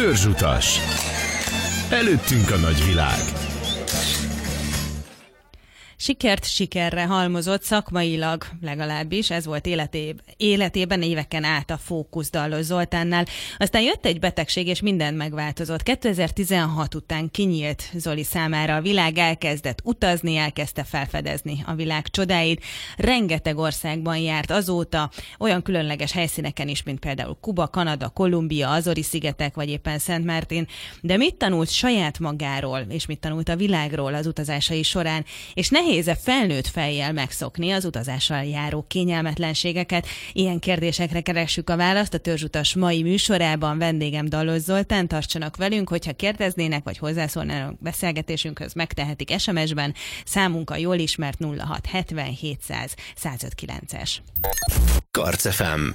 Törzsutas. Előttünk a nagyvilág. Sikert sikerre halmozott szakmailag, legalábbis ez volt életé, életében éveken át a fókusz Dallos Zoltánnál. Aztán jött egy betegség, és minden megváltozott. 2016 után kinyílt Zoli számára a világ, elkezdett utazni, elkezdte felfedezni a világ csodáit. Rengeteg országban járt azóta, olyan különleges helyszíneken is, mint például Kuba, Kanada, Kolumbia, Azori-szigetek, vagy éppen Szent Mártin. De mit tanult saját magáról, és mit tanult a világról az utazásai során, és nehéz nehéz-e felnőtt fejjel megszokni az utazással járó kényelmetlenségeket? Ilyen kérdésekre keressük a választ a Törzsutas mai műsorában. Vendégem Dallos Zoltán, tartsanak velünk, hogyha kérdeznének vagy hozzászólnának beszélgetésünkhöz, megtehetik SMS-ben. Számunk a jól ismert 0677 105 es Karcefem.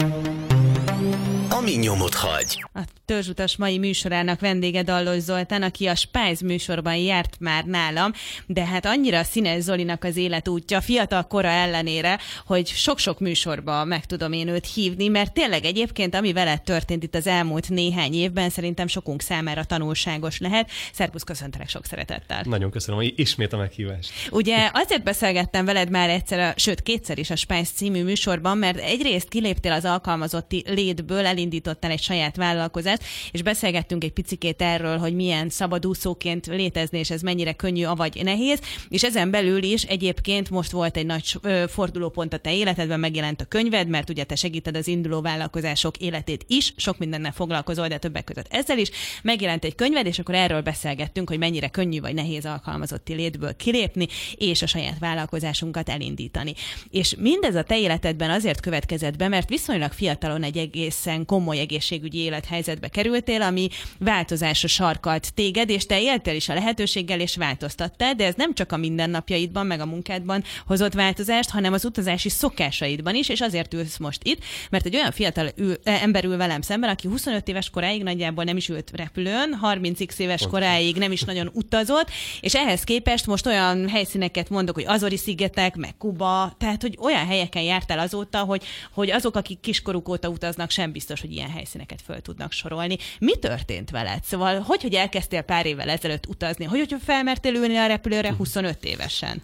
Ami nyomot hagy. A Törzsutas mai műsorának vendége Dallos Zoltán, aki a Spice műsorban járt már nálam, de hát annyira színes Zolinak az életútja, fiatal kora ellenére, hogy sok-sok műsorba meg tudom én őt hívni, mert tényleg egyébként, ami veled történt itt az elmúlt néhány évben, szerintem sokunk számára tanulságos lehet. Szerbusz, köszöntelek sok szeretettel. Nagyon köszönöm, ismét a meghívást. Ugye azért beszélgettem veled már egyszer, sőt kétszer is a Spice című műsorban, mert egyrészt kiléptél az alkalmazotti létből, elindítottál egy saját vállalkozást, és beszélgettünk egy picikét erről, hogy milyen szabadúszóként létezni, és ez mennyire könnyű, avagy nehéz, és ezen belül is egyébként most volt egy nagy fordulópont a te életedben, megjelent a könyved, mert ugye te segíted az induló vállalkozások életét is, sok mindennel foglalkozol, de többek között ezzel is. Megjelent egy könyved, és akkor erről beszélgettünk, hogy mennyire könnyű vagy nehéz alkalmazotti létből kilépni, és a saját vállalkozásunkat elindítani. És mindez a te életedben azért következett be, mert viszonylag fiatalon egy egészen komoly egészségügyi élethelyzetbe kerültél, ami változásra sarkalt téged, és te éltél is a lehetőséggel, és változtattál, de ez nem csak a mindennapjaidban, meg a munkádban hozott változást, hanem az utazási szokásaidban is, és azért ülsz most itt, mert egy olyan fiatal ül, ember ül velem szemben, aki 25 éves koráig nagyjából nem is ült repülőn, 30x éves Pont. koráig nem is nagyon utazott, és ehhez képest most olyan helyszíneket mondok, hogy Azori szigetek, meg Kuba, tehát hogy olyan helyeken jártál azóta, hogy, hogy azok, akik kiskoruk óta utaznak, sem biztos, hogy ilyen helyszíneket föl tudnak sorolni. Mi történt veled? Szóval, hogy, hogy elkezdtél pár évvel ezelőtt utazni? Hogy, hogy felmertél ülni a repülőre 25 évesen?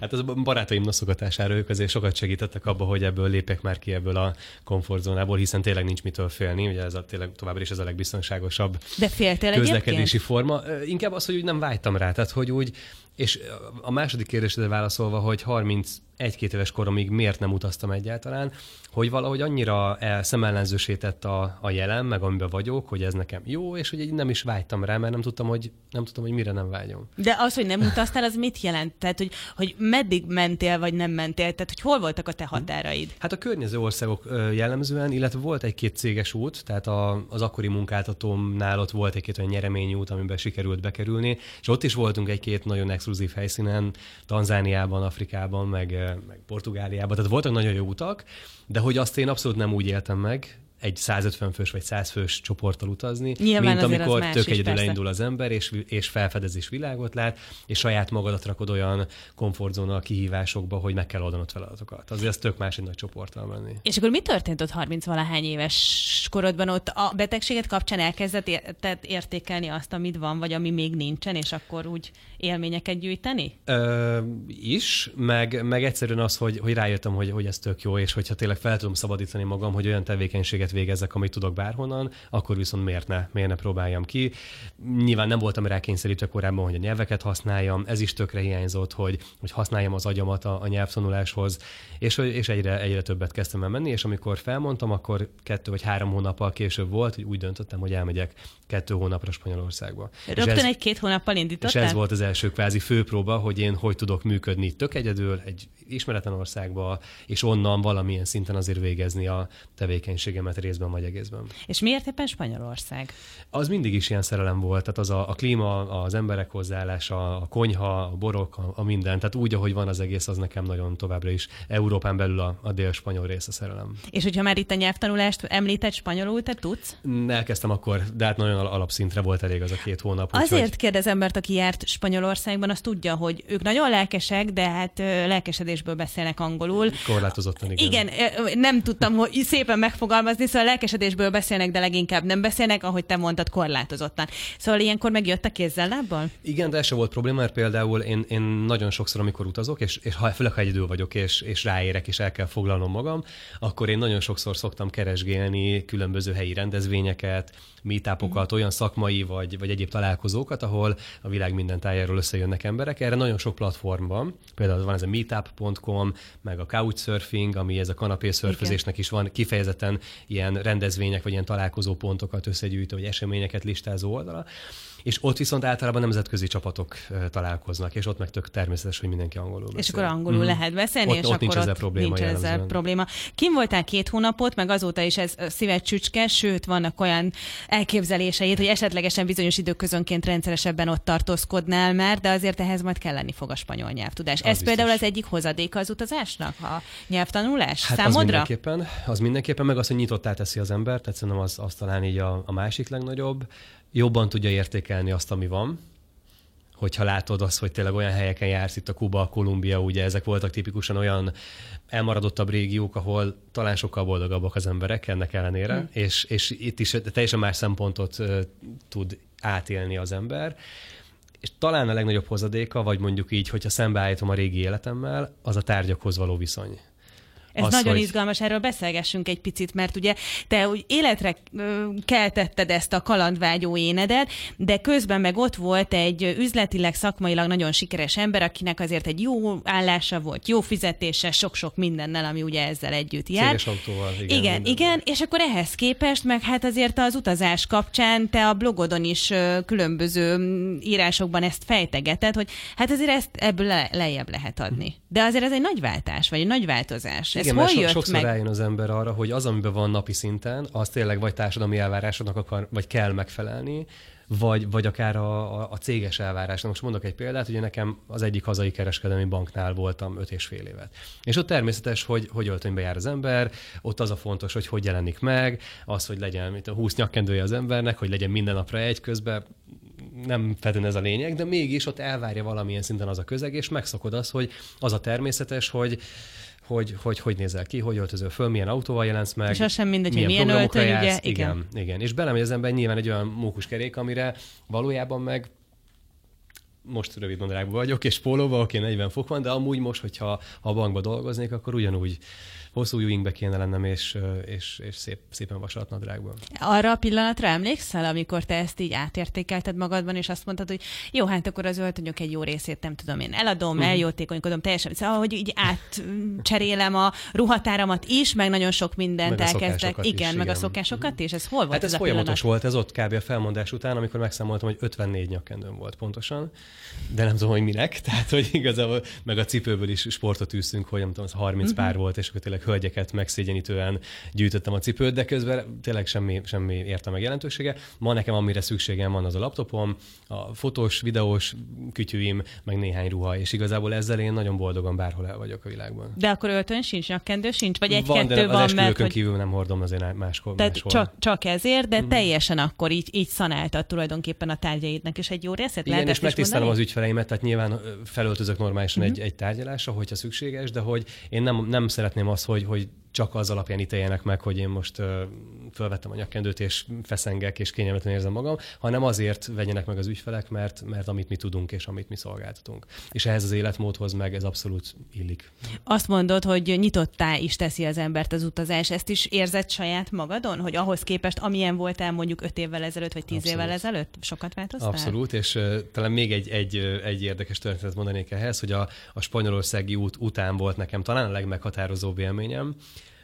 Hát az barátaim noszogatására ők azért sokat segítettek abba, hogy ebből lépek már ki ebből a komfortzónából, hiszen tényleg nincs mitől félni, ugye ez a tényleg továbbra is ez a legbiztonságosabb De féltél közlekedési egyébként? forma. Inkább az, hogy úgy nem vágytam rá, tehát hogy úgy, és a második kérdésre válaszolva, hogy 30 egy-két éves koromig miért nem utaztam egyáltalán, hogy valahogy annyira szemellenzősített a, a jelen, meg amiben vagyok, hogy ez nekem jó, és hogy nem is vágytam rá, mert nem tudtam, hogy, nem tudtam, hogy mire nem vágyom. De az, hogy nem utaztál, az mit jelent? Tehát, hogy, hogy meddig mentél, vagy nem mentél? Tehát, hogy hol voltak a te határaid? Hát a környező országok jellemzően, illetve volt egy-két céges út, tehát a, az akkori munkáltatómnál ott volt egy-két olyan nyereményi út, amiben sikerült bekerülni, és ott is voltunk egy-két nagyon exkluzív helyszínen, Tanzániában, Afrikában, meg, meg Portugáliában, tehát voltak nagyon jó utak, de hogy azt én abszolút nem úgy éltem meg, egy 150 fős vagy 100 fős csoporttal utazni, Nyilván mint amikor tök is, egyedül indul az ember, és, és felfedezés világot lát, és saját magadat rakod olyan komfortzóna a kihívásokba, hogy meg kell oldanod feladatokat. Azért ez tök más egy nagy csoporttal menni. És akkor mi történt ott 30-valahány éves korodban? Ott a betegséget kapcsán elkezdett ér- értékelni azt, amit van, vagy ami még nincsen, és akkor úgy élményeket gyűjteni? Ö, is, meg, meg egyszerűen az, hogy, hogy rájöttem, hogy, hogy ez tök jó, és hogyha tényleg fel tudom szabadítani magam, hogy olyan tevékenységet végezzek, amit tudok bárhonnan, akkor viszont miért ne, miért ne próbáljam ki. Nyilván nem voltam rá kényszerítve korábban, hogy a nyelveket használjam, ez is tökre hiányzott, hogy, hogy használjam az agyamat a, a nyelvtanuláshoz, és, és egyre, egyre többet kezdtem el menni, és amikor felmondtam, akkor kettő vagy három hónappal később volt, hogy úgy döntöttem, hogy elmegyek kettő hónapra Spanyolországba. Rögtön egy-két hónappal indítottál? És ez volt az első kvázi főpróba, hogy én hogy tudok működni tök egyedül, egy ismeretlen országba, és onnan valamilyen szinten azért végezni a tevékenységemet részben vagy egészben. És miért éppen Spanyolország? Az mindig is ilyen szerelem volt, tehát az a, a klíma, az emberek hozzáállása, a konyha, a borok, a, a minden, tehát úgy, ahogy van az egész, az nekem nagyon továbbra is Európán belül a, a dél-spanyol rész a szerelem. És hogyha már itt a nyelvtanulást említett spanyolul, te tudsz? Elkezdtem akkor, de hát nagyon alapszintre volt elég az a két hónap. Azért úgy, kérdezem, mert aki járt Spanyolországban, az tudja, hogy ők nagyon lelkesek, de hát lelkesedés lelkesedésből beszélnek angolul. Korlátozottan, igen. Igen, nem tudtam hogy szépen megfogalmazni, szóval lelkesedésből beszélnek, de leginkább nem beszélnek, ahogy te mondtad, korlátozottan. Szóval ilyenkor megjött a kézzel lábbal? Igen, de ez se volt probléma, mert például én, én nagyon sokszor, amikor utazok, és, és ha főleg ha egyedül vagyok, és, és ráérek, és el kell foglalnom magam, akkor én nagyon sokszor szoktam keresgélni különböző helyi rendezvényeket, meetupokat, olyan szakmai vagy, vagy egyéb találkozókat, ahol a világ minden tájáról összejönnek emberek. Erre nagyon sok platform van, például van ez a meetup.com, meg a couchsurfing, ami ez a kanapészörfözésnek is van kifejezetten ilyen rendezvények, vagy ilyen találkozó pontokat összegyűjtő, vagy eseményeket listázó oldala és ott viszont általában nemzetközi csapatok találkoznak, és ott meg tök természetes, hogy mindenki angolul beszél. És akkor angolul mm. lehet beszélni, ott, és ott akkor nincs ezzel probléma. Nincs ezzel probléma. Kim voltál két hónapot, meg azóta is ez szíved csücske, sőt, vannak olyan elképzeléseid, hogy esetlegesen bizonyos időközönként rendszeresebben ott tartózkodnál már, de azért ehhez majd kell lenni fog a spanyol nyelvtudás. Az ez biztos. például az egyik hozadéka az utazásnak, a nyelvtanulás hát számodra? Az mindenképpen, az mindenképpen, meg az, hogy nyitottá teszi az ember, tehát szerintem az, az talán így a, a másik legnagyobb jobban tudja értékelni azt, ami van, hogyha látod azt, hogy tényleg olyan helyeken jársz, itt a Kuba, a Kolumbia, ugye ezek voltak tipikusan olyan elmaradottabb régiók, ahol talán sokkal boldogabbak az emberek ennek ellenére, mm. és, és itt is teljesen más szempontot uh, tud átélni az ember. És talán a legnagyobb hozadéka, vagy mondjuk így, hogyha szembeállítom a régi életemmel, az a tárgyakhoz való viszony. Ez az, nagyon hogy... izgalmas, erről beszélgessünk egy picit, mert ugye te úgy életre keltetted ezt a kalandvágyó énedet, de közben meg ott volt egy üzletileg, szakmailag nagyon sikeres ember, akinek azért egy jó állása volt, jó fizetése, sok-sok mindennel, ami ugye ezzel együtt jár. Céges autóval, igen. Igen, igen, és akkor ehhez képest, meg hát azért az utazás kapcsán te a blogodon is különböző írásokban ezt fejtegeted, hogy hát azért ezt ebből le, lejjebb lehet adni. De azért ez egy nagy váltás, vagy egy nagy változás. Igen, mert so, sokszor meg? rájön az ember arra, hogy az, amiben van napi szinten, az tényleg vagy társadalmi elvárásoknak akar, vagy kell megfelelni, vagy, vagy akár a, a, a céges elvárásnak. Most mondok egy példát, ugye nekem az egyik hazai kereskedelmi banknál voltam öt és fél évet. És ott természetes, hogy hogy öltönybe jár az ember, ott az a fontos, hogy hogy jelenik meg, az, hogy legyen mint a 20 nyakkendője az embernek, hogy legyen minden napra egy közben, nem feltétlenül ez a lényeg, de mégis ott elvárja valamilyen szinten az a közeg, és megszokod az, hogy az a természetes, hogy hogy, hogy hogy nézel ki, hogy öltözöl föl, milyen autóval jelensz meg. És az sem mindegy, milyen, milyen öltöny, ugye? Igen. igen. igen. És belemegy az ember nyilván egy olyan mókuskerék, amire valójában meg most rövid nadrágban vagyok, és pólóban, oké, 40 fok van, de amúgy most, hogyha ha a bankba dolgoznék, akkor ugyanúgy hosszú ujjingbe kéne lennem, és, és, és szép, szépen vasalt nadrágban. Arra a pillanatra emlékszel, amikor te ezt így átértékelted magadban, és azt mondtad, hogy jó, hát akkor az öltönyök egy jó részét nem tudom én eladom, uh-huh. eljótékonykodom teljesen, szóval, hogy így átcserélem a ruhatáramat is, meg nagyon sok mindent meg elkezdek. Igen, is, meg igen. a szokásokat is. Ez hol volt hát ez, ez folyamatos volt, ez ott kb. a felmondás után, amikor megszámoltam, hogy 54 nyakkendőm volt pontosan, de nem tudom, hogy minek, tehát hogy igazából meg a cipőből is sportot űztünk, hogy nem tudom, az 30 uh-huh. pár volt, és akkor tényleg hölgyeket megszégyenítően gyűjtöttem a cipőt, de közben tényleg semmi, semmi érte meg jelentősége. Ma nekem amire szükségem van az a laptopom, a fotós, videós kütyűim, meg néhány ruha, és igazából ezzel én nagyon boldogan bárhol el vagyok a világban. De akkor öltön sincs, nyakkendő sincs, vagy egy-kettő van, van mert... Hogy... kívül nem hordom azért máskor. Tehát máshol. Csak, csak ezért, de mm. teljesen akkor így, így szanáltad tulajdonképpen a tárgyaidnak, és egy jó részét Igen, és megtisztelem az ügyfeleimet, tehát nyilván felöltözök normálisan mm-hmm. egy, egy tárgyalásra, hogyha szükséges, de hogy én nem, nem szeretném azt, hogy, hogy csak az alapján ítéljenek meg, hogy én most uh, fölvettem a nyakkendőt, és feszengek, és kényelmetlen érzem magam, hanem azért vegyenek meg az ügyfelek, mert, mert amit mi tudunk, és amit mi szolgáltatunk. És ehhez az életmódhoz meg ez abszolút illik. Azt mondod, hogy nyitottá is teszi az embert az utazás. Ezt is érzed saját magadon, hogy ahhoz képest, amilyen voltál mondjuk öt évvel ezelőtt, vagy tíz abszolút. évvel ezelőtt, sokat változtál? Abszolút, és talán még egy, egy, egy érdekes történetet mondanék ehhez, hogy a, a spanyolországi út után volt nekem talán a legmeghatározóbb élményem,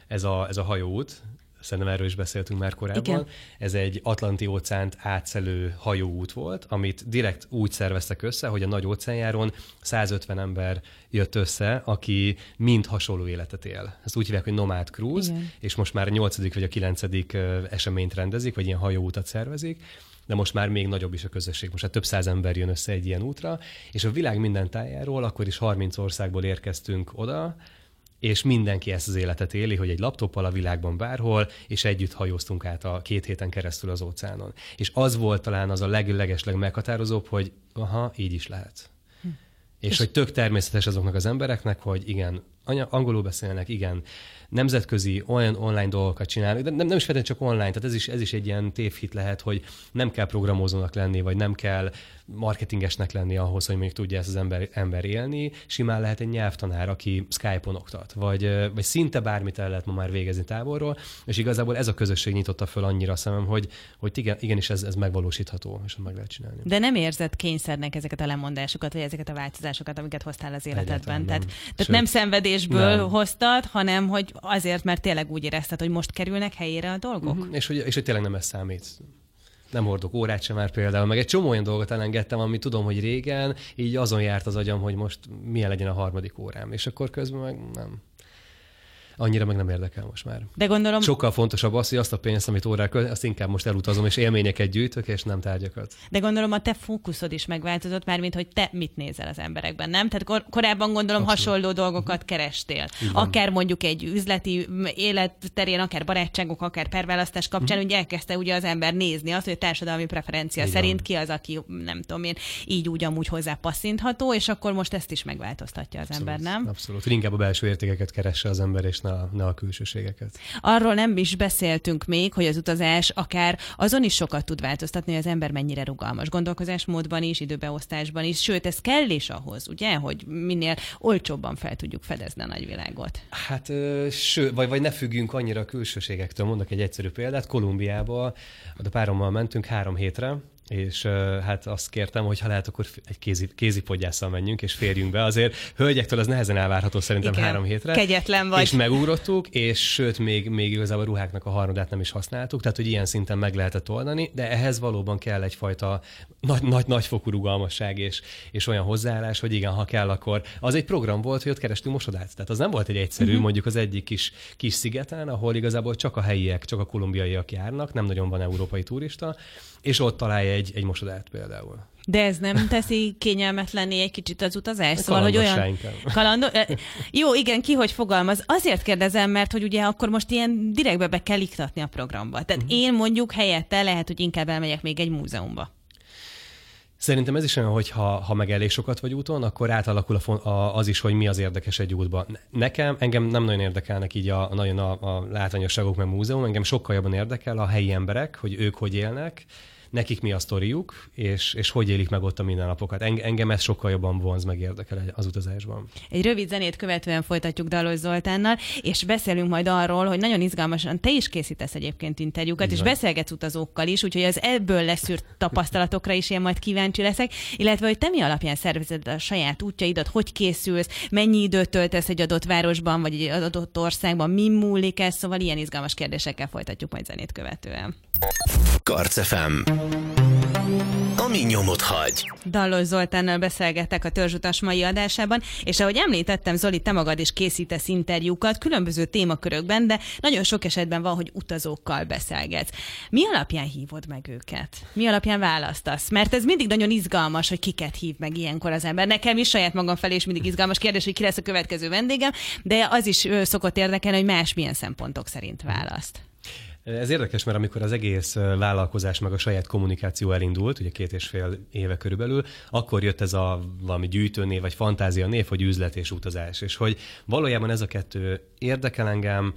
ez a, ez a hajóút, szerintem erről is beszéltünk már korábban. Igen. Ez egy Atlanti óceánt átszelő hajóút volt, amit direkt úgy szerveztek össze, hogy a nagy óceánjáron 150 ember jött össze, aki mind hasonló életet él. Ezt úgy hívják, hogy nomád cruise, Igen. és most már a nyolcadik vagy a kilencedik eseményt rendezik, vagy ilyen hajóutat szervezik de most már még nagyobb is a közösség. Most már több száz ember jön össze egy ilyen útra, és a világ minden tájáról, akkor is 30 országból érkeztünk oda, és mindenki ezt az életet éli, hogy egy laptoppal a világban bárhol, és együtt hajóztunk át a két héten keresztül az óceánon. És az volt talán az a leglegesleg meghatározóbb, hogy aha, így is lehet. Hm. És, és hogy tök természetes azoknak az embereknek, hogy igen, anya, angolul beszélnek, igen, nemzetközi olyan online dolgokat csinálnak, de nem, nem is feltétlenül csak online, tehát ez is, ez is egy ilyen tévhit lehet, hogy nem kell programozónak lenni, vagy nem kell marketingesnek lenni ahhoz, hogy még tudja ezt az ember, ember élni. Simán lehet egy nyelvtanár, aki Skype-on oktat, vagy, vagy szinte bármit el lehet ma már végezni távolról, és igazából ez a közösség nyitotta föl annyira a szemem, hogy, hogy igen, igenis ez, ez megvalósítható, és meg lehet csinálni. De nem érzed kényszernek ezeket a lemondásokat, vagy ezeket a változásokat, amiket hoztál az életedben. Tehát, tehát nem szenvedésből nem. hoztad, hanem hogy azért, mert tényleg úgy érezted, hogy most kerülnek helyére a dolgok. Uh-huh. És, hogy, és hogy tényleg nem ez számít nem hordok órát sem már például, meg egy csomó olyan dolgot elengedtem, ami tudom, hogy régen, így azon járt az agyam, hogy most milyen legyen a harmadik órám, és akkor közben meg nem annyira meg nem érdekel most már. De gondolom... Sokkal fontosabb az, hogy azt a pénzt, amit órára azt inkább most elutazom, és élményeket gyűjtök, és nem tárgyakat. De gondolom a te fókuszod is megváltozott már, mint hogy te mit nézel az emberekben, nem? Tehát kor- korábban gondolom Abszolút. hasonló dolgokat kerestél. Akár mondjuk egy üzleti életterén, akár barátságok, akár perválasztás kapcsán, uh-huh. ugye elkezdte ugye az ember nézni azt, hogy a társadalmi preferencia Igen. szerint ki az, aki nem tudom én, így úgy amúgy hozzá passzintható, és akkor most ezt is megváltoztatja az Abszolút. ember, nem? Abszolút. Inkább a belső értékeket keresse az ember, és ne a, ne a külsőségeket. Arról nem is beszéltünk még, hogy az utazás akár azon is sokat tud változtatni, hogy az ember mennyire rugalmas gondolkozásmódban is, időbeosztásban is, sőt, ez kell is ahhoz, ugye, hogy minél olcsóbban fel tudjuk fedezni a nagyvilágot. Hát, ső, vagy, vagy ne függjünk annyira a külsőségektől. Mondok egy egyszerű példát. Kolumbiába, a párommal mentünk három hétre, és hát azt kértem, hogy ha lehet, akkor egy kézi, kézipodgyásszal menjünk, és férjünk be. Azért hölgyektől az nehezen elvárható szerintem Igen. három hétre. Kegyetlen vagy. És megugrottuk, és sőt, még, még igazából a ruháknak a harmadát nem is használtuk, tehát hogy ilyen szinten meg lehetett oldani, de ehhez valóban kell egyfajta nagy, nagy, nagyfokú rugalmasság és, és olyan hozzáállás, hogy igen, ha kell, akkor az egy program volt, hogy ott kerestünk mosodát. Tehát az nem volt egy egyszerű, uh-huh. mondjuk az egyik kis, kis szigeten, ahol igazából csak a helyiek, csak a kolumbiaiak járnak, nem nagyon van európai turista, és ott találja egy, egy mosodát például. De ez nem teszi kényelmetlenné egy kicsit az utazás? Szóval, hogy olyan... Kalando... Jó, igen, ki hogy fogalmaz. Azért kérdezem, mert hogy ugye akkor most ilyen direktbe be kell iktatni a programba. Tehát uh-huh. én mondjuk helyette lehet, hogy inkább elmegyek még egy múzeumba. Szerintem ez is olyan, hogy ha, ha meg elég sokat vagy úton, akkor átalakul a, a, az is, hogy mi az érdekes egy útban. Nekem, engem nem nagyon érdekelnek így a, nagyon a, a látványosságok, meg múzeum, engem sokkal jobban érdekel a helyi emberek, hogy ők hogy élnek, nekik mi a sztoriuk, és, és hogy élik meg ott a mindennapokat. Engem ez sokkal jobban vonz, meg érdekel az utazásban. Egy rövid zenét követően folytatjuk Dalos Zoltánnal, és beszélünk majd arról, hogy nagyon izgalmasan te is készítesz egyébként interjúkat, és beszélgetsz utazókkal is, úgyhogy az ebből leszűrt tapasztalatokra is én majd kíváncsi leszek, illetve hogy te mi alapján szervezed a saját útjaidat, hogy készülsz, mennyi időt töltesz egy adott városban, vagy egy adott országban, mi múlik ez, szóval ilyen izgalmas kérdésekkel folytatjuk majd zenét követően. Karcefem. Ami nyomot hagy. Dallos Zoltánnal beszélgetek a törzsutas mai adásában, és ahogy említettem, Zoli, te magad is készítesz interjúkat különböző témakörökben, de nagyon sok esetben van, hogy utazókkal beszélgetsz. Mi alapján hívod meg őket? Mi alapján választasz? Mert ez mindig nagyon izgalmas, hogy kiket hív meg ilyenkor az ember. Nekem is saját magam felé is mindig izgalmas kérdés, hogy ki lesz a következő vendégem, de az is szokott érdekelni, hogy más milyen szempontok szerint választ. Ez érdekes, mert amikor az egész vállalkozás meg a saját kommunikáció elindult, ugye két és fél éve körülbelül, akkor jött ez a valami gyűjtőnév, vagy fantázia név, hogy üzlet és utazás. És hogy valójában ez a kettő érdekel engem,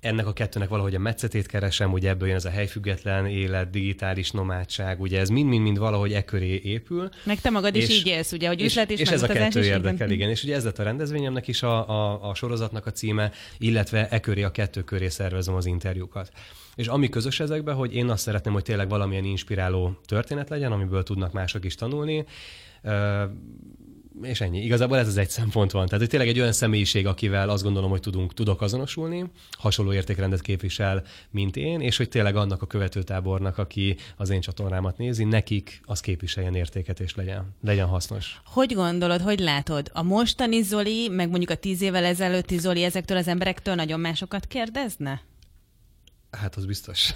ennek a kettőnek valahogy a metszetét keresem, ugye ebből jön ez a helyfüggetlen élet, digitális nomádság, ugye ez mind-mind-mind valahogy e köré épül. Meg te magad és, is így élsz, ugye, hogy üzlet és, és ez a kettő érdekel, igen. És ugye ez lett a rendezvényemnek is a, a, a sorozatnak a címe, illetve e köré a kettő köré szervezem az interjúkat. És ami közös ezekben, hogy én azt szeretném, hogy tényleg valamilyen inspiráló történet legyen, amiből tudnak mások is tanulni és ennyi. Igazából ez az egy szempont van. Tehát, hogy tényleg egy olyan személyiség, akivel azt gondolom, hogy tudunk, tudok azonosulni, hasonló értékrendet képvisel, mint én, és hogy tényleg annak a követőtábornak, aki az én csatornámat nézi, nekik az képviseljen értéket, és legyen, legyen hasznos. Hogy gondolod, hogy látod? A mostani Zoli, meg mondjuk a tíz évvel ezelőtti Zoli ezektől az emberektől nagyon másokat kérdezne? Hát az biztos.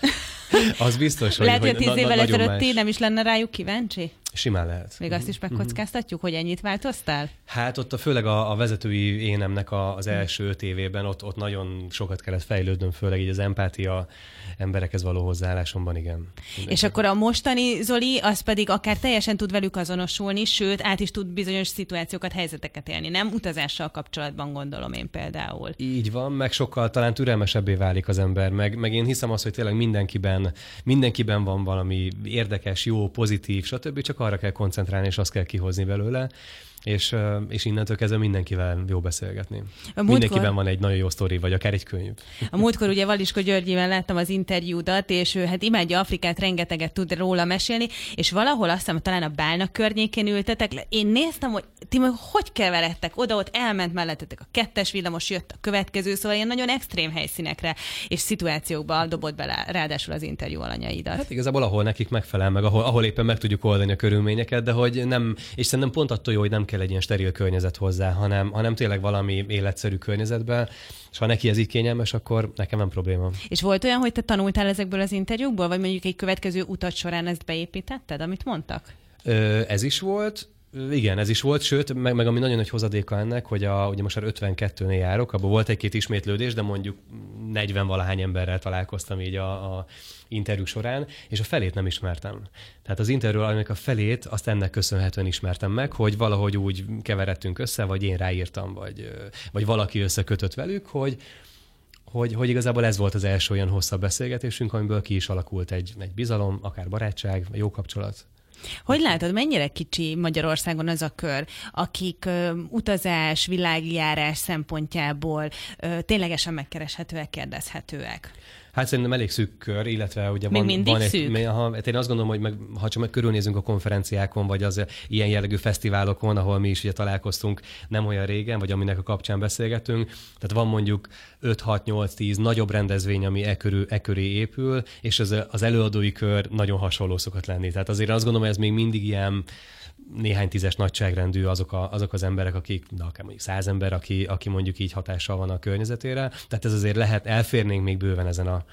Az biztos, hogy... Lehet, hogy, hogy tíz évvel ezelőtt nem is lenne rájuk kíváncsi? Simán lehet. Még azt is megkockáztatjuk, hogy ennyit változtál? Hát ott a, főleg a, a vezetői énemnek a, az első öt évében ott, ott nagyon sokat kellett fejlődnöm, főleg így az empátia emberekhez való hozzáállásomban, igen. És akkor a mostani Zoli, az pedig akár teljesen tud velük azonosulni, sőt, át is tud bizonyos szituációkat, helyzeteket élni, nem? Utazással kapcsolatban gondolom én például. Így van, meg sokkal talán türelmesebbé válik az ember, meg, meg én hiszem azt, hogy tényleg mindenkiben, mindenkiben van valami érdekes, jó, pozitív, stb. Csak arra kell koncentrálni, és azt kell kihozni belőle és, és innentől kezdve mindenkivel jó beszélgetni. A. Mindenkiben van egy nagyon jó sztori, vagy akár egy könyv. A múltkor ugye Valiska Györgyivel láttam az interjúdat, és ő hát imádja Afrikát, rengeteget tud róla mesélni, és valahol azt hiszem, talán a Bálnak környékén ültetek le. Én néztem, hogy ti hogy keveredtek oda, ott elment mellettetek a kettes villamos, jött a következő, szóval ilyen nagyon extrém helyszínekre és szituációkba dobott bele ráadásul az interjú alanyaidat. Hát igazából ahol nekik megfelel, meg ahol, ahol éppen meg tudjuk oldani a körülményeket, de hogy nem, és szerintem pont attól jó, hogy nem kell egy ilyen steril környezet hozzá, hanem, hanem tényleg valami életszerű környezetben, és ha neki ez így kényelmes, akkor nekem nem probléma. És volt olyan, hogy te tanultál ezekből az interjúkból, vagy mondjuk egy következő utat során ezt beépítetted, amit mondtak? Ez is volt, igen, ez is volt, sőt, meg, meg ami nagyon nagy hozadéka ennek, hogy a, ugye most már 52-nél járok, abban volt egy-két ismétlődés, de mondjuk 40 valahány emberrel találkoztam így a, a interjú során, és a felét nem ismertem. Tehát az interjú aminek a felét azt ennek köszönhetően ismertem meg, hogy valahogy úgy keveredtünk össze, vagy én ráírtam, vagy, vagy valaki összekötött velük, hogy, hogy, hogy igazából ez volt az első olyan hosszabb beszélgetésünk, amiből ki is alakult egy, egy bizalom, akár barátság, jó kapcsolat. Hogy látod, mennyire kicsi Magyarországon az a kör, akik utazás, világjárás szempontjából ténylegesen megkereshetőek, kérdezhetőek? Hát szerintem elég szűk kör, illetve ugye Még van, mindig van egy, szűk? Ha, hát én azt gondolom, hogy meg, ha csak meg körülnézünk a konferenciákon, vagy az ilyen jellegű fesztiválokon, ahol mi is ugye találkoztunk nem olyan régen, vagy aminek a kapcsán beszélgetünk, tehát van mondjuk 5-6-8-10 nagyobb rendezvény, ami e, körül, e köré épül, és az, az előadói kör nagyon hasonló szokott lenni. Tehát azért azt gondolom, hogy ez még mindig ilyen néhány tízes nagyságrendű azok, a, azok az emberek, akik, de akár mondjuk száz ember, aki, aki mondjuk így hatással van a környezetére. Tehát ez azért lehet, elférnénk még bőven ezen a,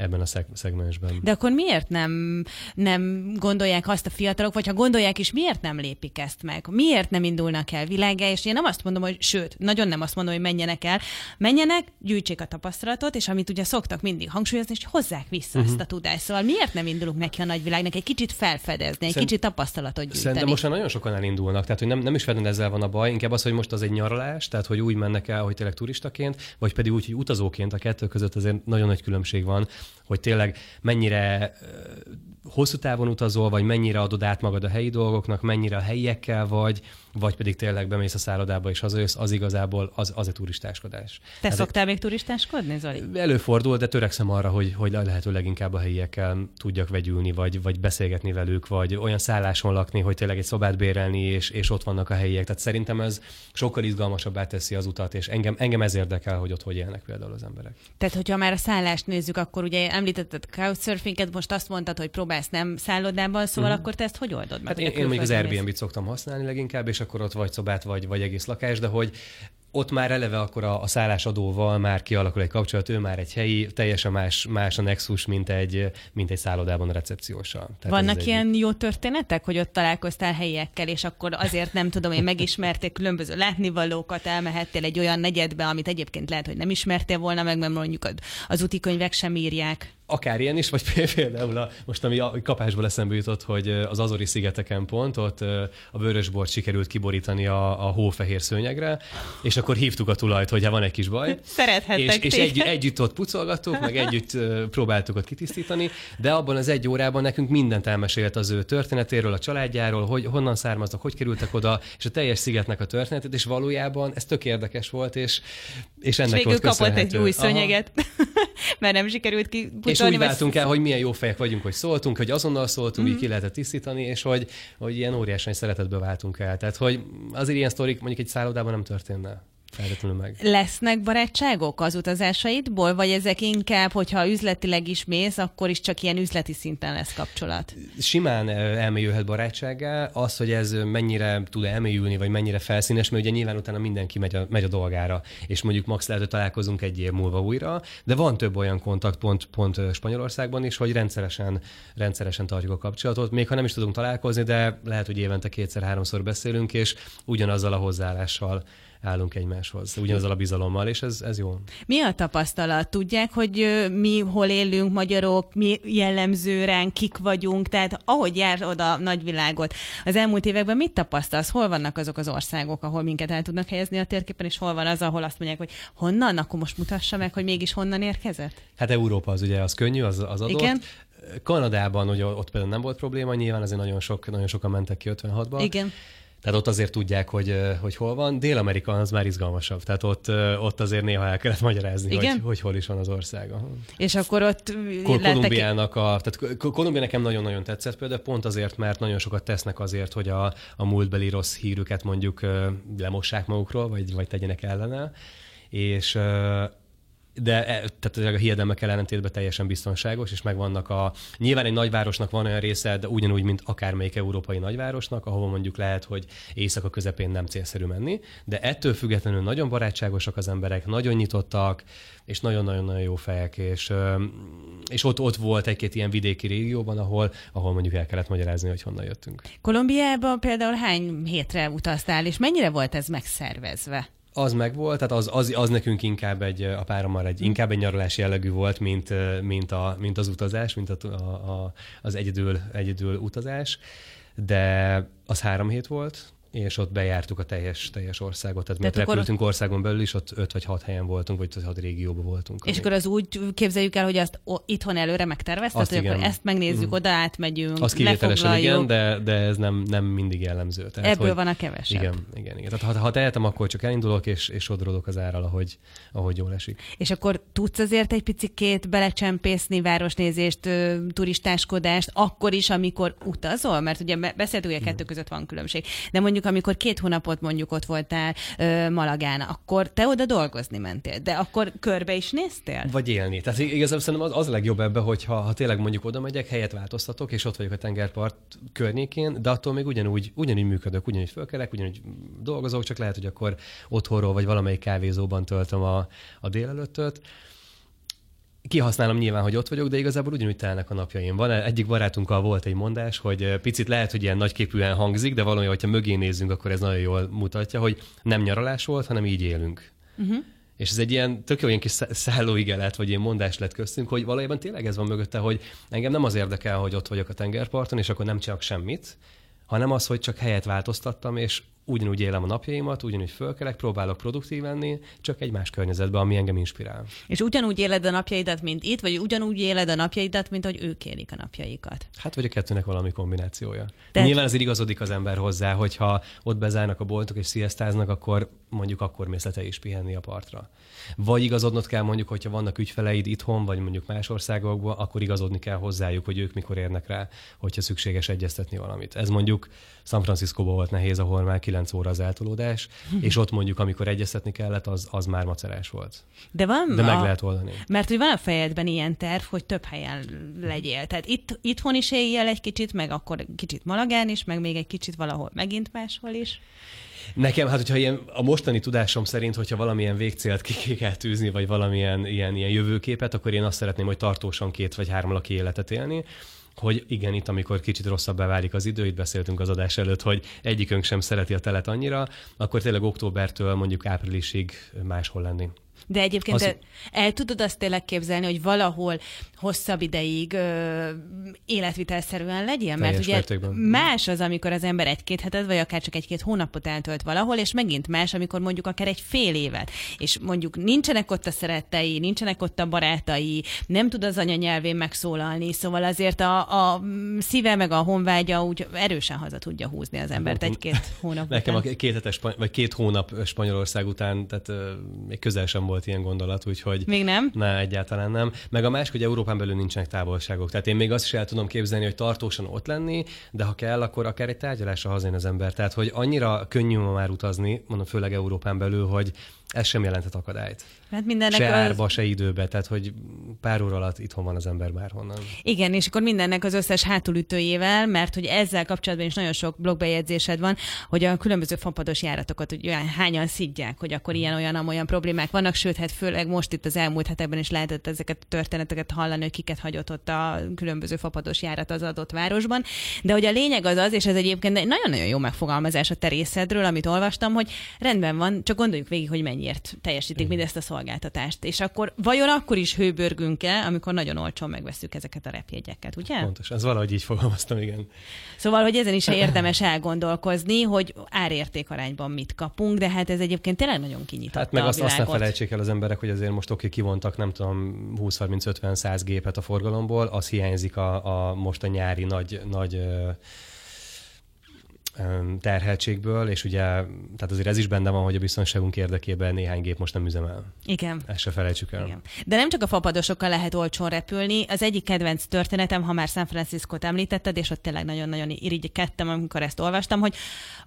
ebben a szeg- szegmensben. De akkor miért nem, nem gondolják azt a fiatalok, vagy ha gondolják is, miért nem lépik ezt meg? Miért nem indulnak el világá? És én nem azt mondom, hogy sőt, nagyon nem azt mondom, hogy menjenek el. Menjenek, gyűjtsék a tapasztalatot, és amit ugye szoktak mindig hangsúlyozni, és hozzák vissza uh-huh. ezt a tudást. Szóval miért nem indulunk neki a nagyvilágnak egy kicsit felfedezni, egy Szerint, kicsit tapasztalatot gyűjteni? Szerintem most már nagyon sokan elindulnak, tehát hogy nem, nem is feltétlenül ezzel van a baj, inkább az, hogy most az egy nyaralás, tehát hogy úgy mennek el, hogy tényleg turistaként, vagy pedig úgy, hogy utazóként a kettő között azért nagyon nagy különbség van hogy tényleg mennyire hosszú távon utazol, vagy mennyire adod át magad a helyi dolgoknak, mennyire a helyiekkel vagy, vagy pedig tényleg bemész a szállodába és hazajössz, az igazából az, az a turistáskodás. Te hát szoktál még turistáskodni, Zoli? Előfordul, de törekszem arra, hogy, hogy lehető leginkább a helyiekkel tudjak vegyülni, vagy, vagy beszélgetni velük, vagy olyan szálláson lakni, hogy tényleg egy szobát bérelni, és, és ott vannak a helyiek. Tehát szerintem ez sokkal izgalmasabbá teszi az utat, és engem, engem ez érdekel, hogy ott hogy élnek például az emberek. Tehát, hogyha már a szállást nézzük, akkor ugye említetted couchsurfinget, most azt mondtad, hogy próbálsz nem szállodában, szóval uh-huh. akkor te ezt hogy oldod meg? Hát én, én mondjuk az Airbnb-t szoktam használni leginkább, és akkor ott vagy szobát, vagy, vagy egész lakás, de hogy ott már eleve akkor a, a szállásadóval már kialakul egy kapcsolat, ő már egy helyi, teljesen más, más a nexus, mint egy, mint egy szállodában a recepcióssal. Tehát Vannak ilyen egy... jó történetek, hogy ott találkoztál helyiekkel, és akkor azért nem tudom, én megismerték különböző látnivalókat, elmehettél egy olyan negyedbe, amit egyébként lehet, hogy nem ismertél volna meg, mert mondjuk az úti könyvek sem írják akár ilyen is, vagy például a, most ami a kapásból eszembe jutott, hogy az Azori szigeteken pont ott a vörösbort sikerült kiborítani a, a hófehér szőnyegre, és akkor hívtuk a tulajt, hogy van egy kis baj. Szerethettek És, és egy, együtt ott pucolgattuk, meg együtt próbáltuk ott kitisztítani, de abban az egy órában nekünk mindent elmesélt az ő történetéről, a családjáról, hogy honnan származnak, hogy kerültek oda, és a teljes szigetnek a történetét, és valójában ez tök érdekes volt, és, és ennek és végül kapott egy új szőnyeget, mert nem sikerült ki és úgy váltunk el, hogy milyen jó fejek vagyunk, hogy szóltunk, hogy azonnal szóltunk, mm. így ki lehetett tisztítani, és hogy, hogy ilyen óriásan szeretetbe váltunk el. Tehát, hogy azért ilyen sztorik mondjuk egy szállodában nem történne. Feltétlenül meg. Lesznek barátságok az utazásaidból, vagy ezek inkább, hogyha üzletileg is mész, akkor is csak ilyen üzleti szinten lesz kapcsolat? Simán elmélyülhet barátsággá. Az, hogy ez mennyire tud elmélyülni, vagy mennyire felszínes, mert ugye nyilván utána mindenki megy a, megy a dolgára, és mondjuk max lehet, hogy találkozunk egy év múlva újra, de van több olyan kontaktpont pont Spanyolországban is, hogy rendszeresen, rendszeresen tartjuk a kapcsolatot. Még ha nem is tudunk találkozni, de lehet, hogy évente kétszer-háromszor beszélünk, és ugyanazzal a hozzáállással állunk egymáshoz, ugyanazzal a bizalommal, és ez, ez jó. Mi a tapasztalat? Tudják, hogy mi hol élünk, magyarok, mi jellemző ránk, kik vagyunk, tehát ahogy jár oda a nagyvilágot. Az elmúlt években mit tapasztalsz? Hol vannak azok az országok, ahol minket el tudnak helyezni a térképen, és hol van az, ahol azt mondják, hogy honnan? Akkor most mutassa meg, hogy mégis honnan érkezett? Hát Európa az ugye az könnyű, az, az adott. Igen. Kanadában ugye ott például nem volt probléma, nyilván azért nagyon, sok, nagyon sokan mentek ki 56-ba. Igen. Tehát ott azért tudják, hogy, hogy hol van. Dél-Amerika az már izgalmasabb. Tehát ott, ott azért néha el kellett magyarázni, Igen? Hogy, hogy hol is van az ország. És akkor ott Kol- Kolumbiának a, tehát Kolumbia nekem nagyon-nagyon tetszett például, pont azért, mert nagyon sokat tesznek azért, hogy a, a múltbeli rossz hírüket mondjuk lemossák magukról, vagy, vagy tegyenek ellene. És de e, tehát a hiedelmek ellentétben teljesen biztonságos, és megvannak a... Nyilván egy nagyvárosnak van olyan része, de ugyanúgy, mint akármelyik európai nagyvárosnak, ahol mondjuk lehet, hogy éjszaka közepén nem célszerű menni, de ettől függetlenül nagyon barátságosak az emberek, nagyon nyitottak, és nagyon-nagyon-nagyon jó fejek, és, és ott, ott volt egy-két ilyen vidéki régióban, ahol, ahol mondjuk el kellett magyarázni, hogy honnan jöttünk. Kolumbiában például hány hétre utaztál, és mennyire volt ez megszervezve? Az megvolt, tehát az, az, az nekünk inkább egy, a párommal egy, inkább egy nyaralás jellegű volt, mint, mint, a, mint az utazás, mint a, a, az egyedül, egyedül utazás, de az három hét volt, és ott bejártuk a teljes, teljes országot. Tehát, tehát mi repültünk országon belül is, ott öt vagy hat helyen voltunk, vagy hat régióban voltunk. És akkor az úgy képzeljük el, hogy azt itthon előre megtervezted, hogy igen. akkor ezt megnézzük, mm. oda átmegyünk, Az kivételesen igen, de, de ez nem, nem mindig jellemző. Tehát, Ebből hogy, van a kevesebb. Igen, igen, igen. Tehát ha, ha tehetem, akkor csak elindulok, és, és sodrodok az árral, ahogy, ahogy jól esik. És akkor tudsz azért egy picit belecsempészni városnézést, turistáskodást, akkor is, amikor utazol? Mert ugye beszéltük, hogy a kettő között van különbség. De mondjuk mondjuk, amikor két hónapot mondjuk ott voltál ö, Malagán, akkor te oda dolgozni mentél, de akkor körbe is néztél? Vagy élni. Tehát igazából szerintem az, az legjobb ebbe, hogy ha, ha tényleg mondjuk oda megyek, helyet változtatok, és ott vagyok a tengerpart környékén, de attól még ugyanúgy, ugyanúgy működök, ugyanúgy fölkelek, ugyanúgy dolgozok, csak lehet, hogy akkor otthonról vagy valamelyik kávézóban töltöm a, a délelőttöt kihasználom nyilván, hogy ott vagyok, de igazából ugyanúgy telnek a napjaim. Van egyik barátunkkal volt egy mondás, hogy picit lehet, hogy ilyen nagyképűen hangzik, de valami, hogyha mögé nézzünk, akkor ez nagyon jól mutatja, hogy nem nyaralás volt, hanem így élünk. Uh-huh. És ez egy ilyen tök jó ilyen kis szállóigelet, vagy ilyen mondás lett köztünk, hogy valójában tényleg ez van mögötte, hogy engem nem az érdekel, hogy ott vagyok a tengerparton, és akkor nem csak semmit, hanem az, hogy csak helyet változtattam, és ugyanúgy élem a napjaimat, ugyanúgy fölkelek, próbálok produktív lenni, csak egy más környezetben, ami engem inspirál. És ugyanúgy éled a napjaidat, mint itt, vagy ugyanúgy éled a napjaidat, mint hogy ők élik a napjaikat? Hát, vagy a kettőnek valami kombinációja. Tehát... Nyilván azért igazodik az ember hozzá, hogyha ott bezárnak a boltok és sziasztáznak, akkor mondjuk akkor mész le te is pihenni a partra. Vagy igazodnod kell mondjuk, hogyha vannak ügyfeleid itthon, vagy mondjuk más országokban, akkor igazodni kell hozzájuk, hogy ők mikor érnek rá, hogyha szükséges egyeztetni valamit. Ez mondjuk San Franciscóban volt nehéz, ahol már 9 óra az eltolódás, és ott mondjuk, amikor egyeztetni kellett, az, az már macerás volt. De van De meg a... lehet oldani. Mert hogy van a fejedben ilyen terv, hogy több helyen legyél. Tehát itt, itthon is éljél egy kicsit, meg akkor kicsit Malagán is, meg még egy kicsit valahol megint máshol is. Nekem, hát hogyha ilyen, a mostani tudásom szerint, hogyha valamilyen végcélt ki kell tűzni, vagy valamilyen ilyen, ilyen jövőképet, akkor én azt szeretném, hogy tartósan két vagy három laki életet élni hogy igen, itt amikor kicsit rosszabbá válik az idő, itt beszéltünk az adás előtt, hogy egyikünk sem szereti a telet annyira, akkor tényleg októbertől mondjuk áprilisig máshol lenni. De egyébként az... el tudod azt tényleg képzelni, hogy valahol hosszabb ideig ö, életvitelszerűen legyen? Mert ugye mértékben. más az, amikor az ember egy-két hetet, vagy akár csak egy-két hónapot eltölt valahol, és megint más, amikor mondjuk akár egy fél évet, és mondjuk nincsenek ott a szerettei, nincsenek ott a barátai, nem tud az anyanyelvén megszólalni, szóval azért a, a szíve meg a honvágya úgy erősen haza tudja húzni az embert egy-két hónap Nekem után. a két, hetes, vagy két hónap Spanyolország után, tehát még közel sem volt ilyen gondolat, úgyhogy... Még nem? Ne, egyáltalán nem. Meg a másik, hogy Európán belül nincsenek távolságok. Tehát én még azt is el tudom képzelni, hogy tartósan ott lenni, de ha kell, akkor akár egy tárgyalásra hazajön az ember. Tehát, hogy annyira könnyű ma már utazni, mondom főleg Európán belül, hogy ez sem jelentett akadályt. Hát mindennek Se az... árba, se időbe, tehát hogy pár óra alatt itthon van az ember bárhonnan. Igen, és akkor mindennek az összes hátulütőjével, mert hogy ezzel kapcsolatban is nagyon sok blogbejegyzésed van, hogy a különböző fapados járatokat hogy olyan hányan szidják, hogy akkor ilyen olyan olyan problémák vannak, sőt, hát főleg most itt az elmúlt hetekben is lehetett ezeket a történeteket hallani, hogy kiket hagyott ott a különböző fapados járat az adott városban. De hogy a lényeg az az, és ez egyébként egy nagyon-nagyon jó megfogalmazás a te részedről, amit olvastam, hogy rendben van, csak gondoljuk végig, hogy mennyiért teljesítik mindezt a szolgáltatást. És akkor vajon akkor is hőbörgünk-e, amikor nagyon olcsón megveszük ezeket a repjegyeket, ugye? Pontos, ez valahogy így fogalmaztam, igen. Szóval, hogy ezen is érdemes elgondolkozni, hogy árérték arányban mit kapunk, de hát ez egyébként tényleg nagyon kinyitotta Hát meg azt, azt ne felejtsék el az emberek, hogy azért most oké, kivontak nem tudom 20-30-50-100 gépet a forgalomból, az hiányzik a, a most a nyári nagy, nagy terheltségből, és ugye, tehát azért ez is benne van, hogy a biztonságunk érdekében néhány gép most nem üzemel. Igen. Ezt se felejtsük el. Igen. De nem csak a fapadosokkal lehet olcsón repülni. Az egyik kedvenc történetem, ha már San Francisco-t említetted, és ott tényleg nagyon-nagyon irigykedtem, amikor ezt olvastam, hogy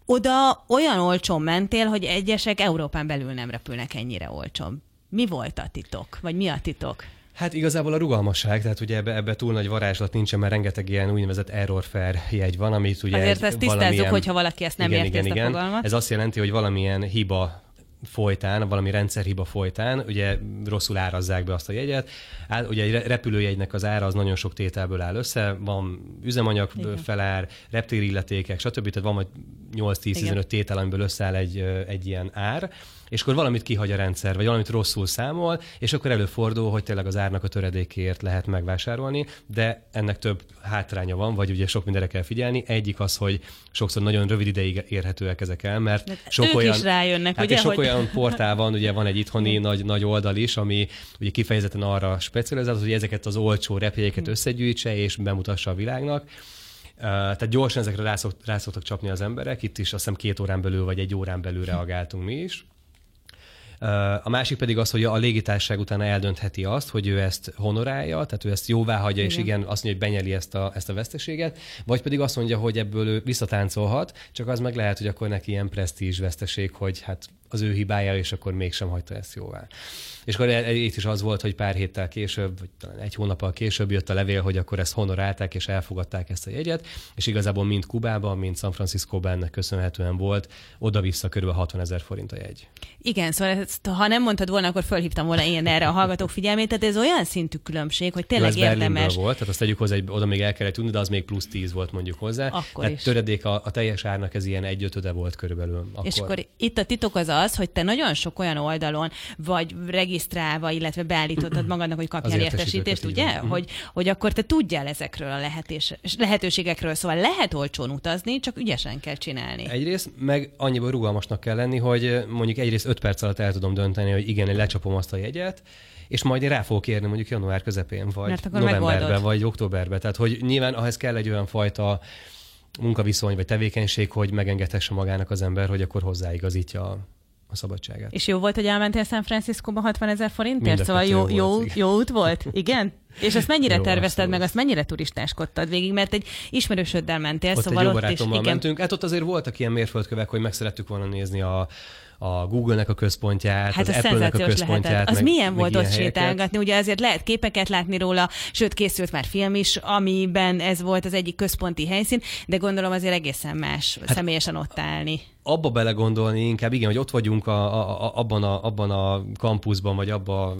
oda olyan olcsón mentél, hogy egyesek Európán belül nem repülnek ennyire olcsón. Mi volt a titok? Vagy mi a titok? Hát igazából a rugalmasság, tehát ugye ebbe, ebbe túl nagy varázslat nincsen, mert rengeteg ilyen úgynevezett error fair jegy van, amit ugye Azért ezt tisztázzuk, valamilyen- hogyha valaki ezt nem igen, érti, igen, ezt a igen. fogalmat. Ez azt jelenti, hogy valamilyen hiba folytán, valami rendszerhiba folytán, ugye rosszul árazzák be azt a jegyet. Á, ugye egy re- repülőjegynek az ára az nagyon sok tételből áll össze, van üzemanyag Igen. felár, reptérilletékek, stb. Tehát van majd 8-10-15 tétel, amiből összeáll egy, egy ilyen ár, és akkor valamit kihagy a rendszer, vagy valamit rosszul számol, és akkor előfordul, hogy tényleg az árnak a töredékéért lehet megvásárolni, de ennek több hátránya van, vagy ugye sok mindenre kell figyelni. Egyik az, hogy sokszor nagyon rövid ideig érhetőek ezek el, mert sok ők olyan, is rájönnek, hát ugye, sok hogy- olyan portál van, ugye van egy itthoni nagy, nagy oldal is, ami ugye kifejezetten arra specializált, hogy ezeket az olcsó repjegyeket összegyűjtse és bemutassa a világnak. Uh, tehát gyorsan ezekre rá, szokt, rá szoktak csapni az emberek, itt is azt hiszem két órán belül vagy egy órán belül reagáltunk mi is. A másik pedig az, hogy a légitársaság utána eldöntheti azt, hogy ő ezt honorálja, tehát ő ezt jóvá hagyja, és Igen. igen, azt mondja, hogy benyeli ezt a, ezt a veszteséget, vagy pedig azt mondja, hogy ebből ő visszatáncolhat, csak az meg lehet, hogy akkor neki ilyen presztízs veszteség, hogy hát az ő hibája, és akkor mégsem hagyta ezt jóvá. És akkor e- itt is az volt, hogy pár héttel később, vagy talán egy hónappal később jött a levél, hogy akkor ezt honorálták és elfogadták ezt a jegyet, és igazából mind Kubában, mind San Franciscóban ennek köszönhetően volt oda-vissza kb. 60 ezer forint a jegy. Igen, szóval ezt, ha nem mondtad volna, akkor fölhívtam volna én erre a hallgatók figyelmét, tehát ez olyan szintű különbség, hogy Jó, tényleg ez Berlinből érdemes. volt, tehát azt tegyük hozzá, hogy oda még el kellett tudni, de az még plusz 10 volt mondjuk hozzá. Akkor tehát is. töredék a, a, teljes árnak ez ilyen egy ötöde volt körülbelül. Akkor. És akkor itt a titok az az, hogy te nagyon sok olyan oldalon vagy regisztrálva, illetve beállítottad magadnak, hogy kapjál értesítést, ugye? van. Hogy, hogy akkor te tudjál ezekről a lehetés, lehetőségekről, szóval lehet olcsón utazni, csak ügyesen kell csinálni. Egyrészt, meg annyiból rugalmasnak kell lenni, hogy mondjuk egyrészt 5 perc alatt el tudom dönteni, hogy igen, én lecsapom azt a jegyet, és majd én rá fogok kérni mondjuk január közepén, vagy novemberben, megoldod. vagy októberben. Tehát, hogy nyilván ahhez kell egy olyan fajta munkaviszony, vagy tevékenység, hogy megengedhesse magának az ember, hogy akkor hozzáigazítja a, a szabadságát. És jó volt, hogy elmentél San Franciscóba 60 ezer forintért? Szóval jó, jó jó, volt, igen. jó út volt? Igen? És azt mennyire Jó, tervezted abszolút. meg, azt mennyire turistáskodtad végig? Mert egy ismerősöddel mentél, Ott szóval egy jó ott is, igen. mentünk. Hát ott azért voltak ilyen mérföldkövek, hogy meg szerettük volna nézni a, a Google-nek a központját, Hát az az Apple-nek a központját. lehetett. Az meg, milyen volt ott sétálgatni? Ugye azért lehet képeket látni róla, sőt készült már film is, amiben ez volt az egyik központi helyszín, de gondolom azért egészen más hát, személyesen ott állni. Abba belegondolni inkább, igen, hogy ott vagyunk a, a, a, abban, a, abban a kampuszban, vagy abban,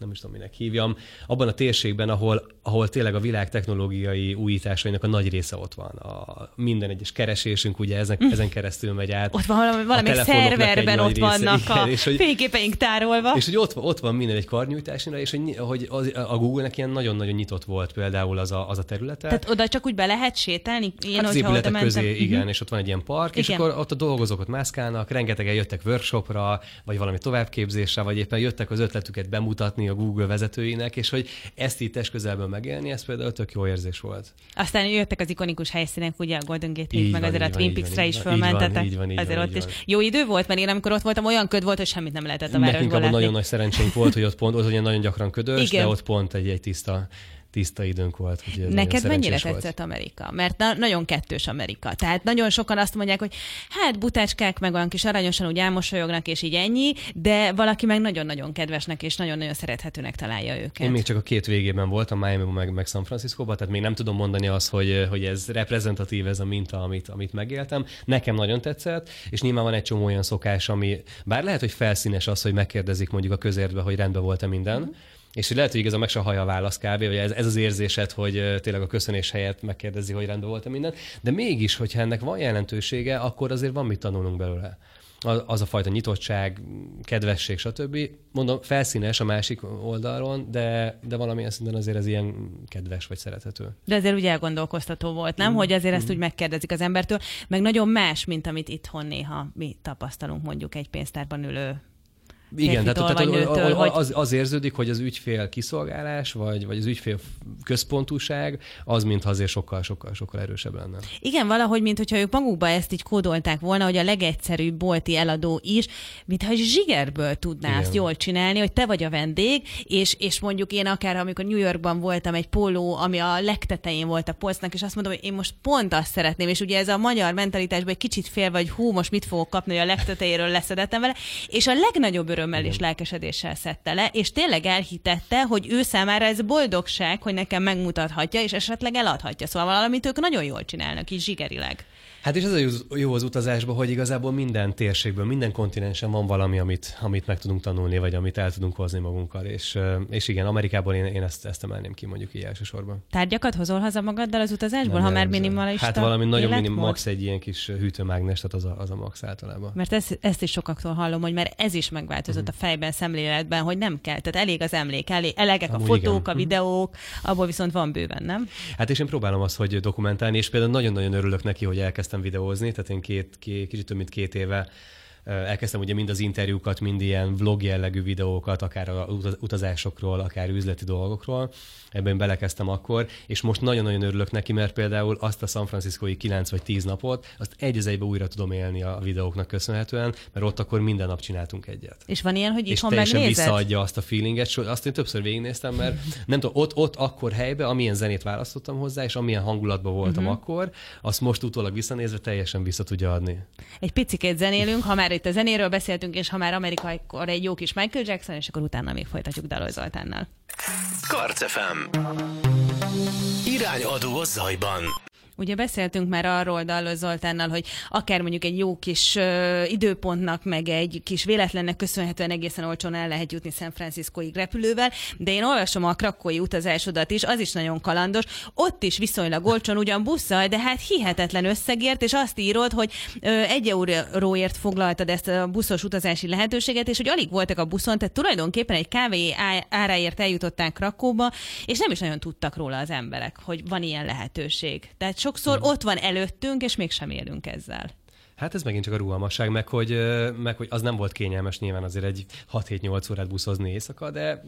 nem is tudom, minek hívjam, abban a térségben, ahol, ahol tényleg a világ technológiai újításainak a nagy része ott van. A, minden egyes keresésünk ugye ezen, ezen keresztül megy át. Ott van valami, valami szerverben ott része, vannak igen, a és hogy, fényképeink tárolva. és hogy ott, ott van minden egy karnyújtásnál, és hogy, hogy az, a Google-nek ilyen nagyon-nagyon nyitott volt például az a, az a területe. Tehát oda csak úgy be lehet sétálni? Én, Hát az épületek közé, mentem- igen, Mhm. és ott van egy ilyen park, és Igen. akkor ott a dolgozók ott mászkálnak, rengetegen jöttek workshopra, vagy valami továbbképzésre, vagy éppen jöttek az ötletüket bemutatni a Google vezetőinek, és hogy ezt így test közelből megélni, ez például tök jó érzés volt. Aztán jöttek az ikonikus helyszínek, ugye a Golden Gate Hit, meg van, azért a Twin Peaks-re is fölmentetek. így van, így azért van, ott így is. Jó idő volt, mert én amikor ott voltam, olyan köd volt, hogy semmit nem lehetett a Nekünk városból abban látni. nagyon nagy szerencsénk volt, hogy ott pont, ott ugye nagyon gyakran ködös, de ott pont egy, egy tiszta, tiszta időnk volt. Nagyon Neked mennyire szerencsés volt. tetszett Amerika? Mert na- nagyon kettős Amerika. Tehát nagyon sokan azt mondják, hogy hát butácskák meg olyan kis aranyosan úgy elmosolyognak, és így ennyi, de valaki meg nagyon-nagyon kedvesnek és nagyon-nagyon szerethetőnek találja őket. Én még csak a két végében voltam, miami meg, meg San francisco tehát még nem tudom mondani azt, hogy, hogy ez reprezentatív ez a minta, amit, amit megéltem. Nekem nagyon tetszett, és nyilván van egy csomó olyan szokás, ami bár lehet, hogy felszínes az, hogy megkérdezik mondjuk a közértbe, hogy rendben volt-e minden, mm. És hogy lehet, hogy igaz a meg se hallja a válasz kb. Vagy ez, ez az érzésed, hogy tényleg a köszönés helyett megkérdezi, hogy rendben volt-e minden. De mégis, hogyha ennek van jelentősége, akkor azért van mit tanulnunk belőle. Az, a fajta nyitottság, kedvesség, stb. Mondom, felszínes a másik oldalon, de, de valamilyen szinten azért ez ilyen kedves vagy szerethető. De azért úgy elgondolkoztató volt, nem? Hogy azért ezt úgy megkérdezik az embertől, meg nagyon más, mint amit itthon néha mi tapasztalunk mondjuk egy pénztárban ülő Igen, tehát, tehát az, az érződik, hogy az ügyfél kiszolgálás, vagy, vagy az ügyfél központúság, az mintha azért sokkal, sokkal, sokkal erősebb lenne. Igen, valahogy, mint hogyha ők magukba ezt így kódolták volna, hogy a legegyszerűbb bolti eladó is, mintha zsigerből tudná Igen. azt jól csinálni, hogy te vagy a vendég, és, és mondjuk én akár, amikor New Yorkban voltam egy póló, ami a legtetején volt a polcnak, és azt mondom, hogy én most pont azt szeretném, és ugye ez a magyar mentalitásban egy kicsit fél, vagy hú, most mit fogok kapni, hogy a legtetejéről leszedettem vele, és a legnagyobb örömmel és lelkesedéssel szedte le, és tényleg elhitette, hogy ő számára ez boldogság, hogy nekem megmutathatja, és esetleg eladhatja. Szóval valamit ők nagyon jól csinálnak, így zsigerileg. Hát és ez a jó- az utazásban, hogy igazából minden térségből, minden kontinensen van valami, amit, amit meg tudunk tanulni, vagy amit el tudunk hozni magunkkal. És, és igen, Amerikából én, én ezt, ezt emelném ki mondjuk így elsősorban. Tárgyakat hozol haza magaddal az utazásból, Nem ha már minimalista Hát valami nagyon minim, életmód? max egy ilyen kis hűtőmágnes, tehát az a, az a max általában. Mert ezt, ezt is sokaktól hallom, hogy már ez is megváltozott Mhm. a fejben, szemléletben, hogy nem kell. Tehát elég az emlék, elég, elegek a Amúgy fotók, igen. a videók, abból viszont van bőven, nem? Hát és én próbálom azt, hogy dokumentálni, és például nagyon-nagyon örülök neki, hogy elkezdtem videózni, tehát én két, két, kicsit több mint két éve elkezdtem ugye mind az interjúkat, mind ilyen vlog jellegű videókat, akár a utaz- utazásokról, akár üzleti dolgokról. Ebben belekezdtem akkor, és most nagyon-nagyon örülök neki, mert például azt a San Franciscoi 9 vagy 10 napot, azt egy az egybe újra tudom élni a videóknak köszönhetően, mert ott akkor minden nap csináltunk egyet És van ilyen, hogy és itthon teljesen megnézed? visszaadja azt a feelinget, so- azt én többször végignéztem, mert nem tudom, ott, ott akkor helybe, amilyen zenét választottam hozzá, és amilyen hangulatban voltam uh-huh. akkor, azt most utólag visszanézve teljesen vissza tudja adni. Egy picikét zenélünk, ha már itt a zenéről beszéltünk, és ha már amerikai, akkor egy jó kis Michael Jackson, és akkor utána még folytatjuk Daloy Zoltánnal. Karc FM. Irányadó a zajban. Ugye beszéltünk már arról Dallos Zoltánnal, hogy akár mondjuk egy jó kis ö, időpontnak, meg egy kis véletlennek köszönhetően egészen olcsón el lehet jutni San Franciscoig repülővel, de én olvasom a krakói utazásodat is, az is nagyon kalandos. Ott is viszonylag olcsón, ugyan busszal, de hát hihetetlen összegért, és azt írod, hogy ö, egy euróért foglaltad ezt a buszos utazási lehetőséget, és hogy alig voltak a buszon, tehát tulajdonképpen egy kávé áráért eljutották Krakóba, és nem is nagyon tudtak róla az emberek, hogy van ilyen lehetőség. Tehát sokszor ott van előttünk, és mégsem élünk ezzel. Hát ez megint csak a rugalmasság, meg hogy, meg hogy az nem volt kényelmes nyilván azért egy 6-7-8 órát buszozni éjszaka, de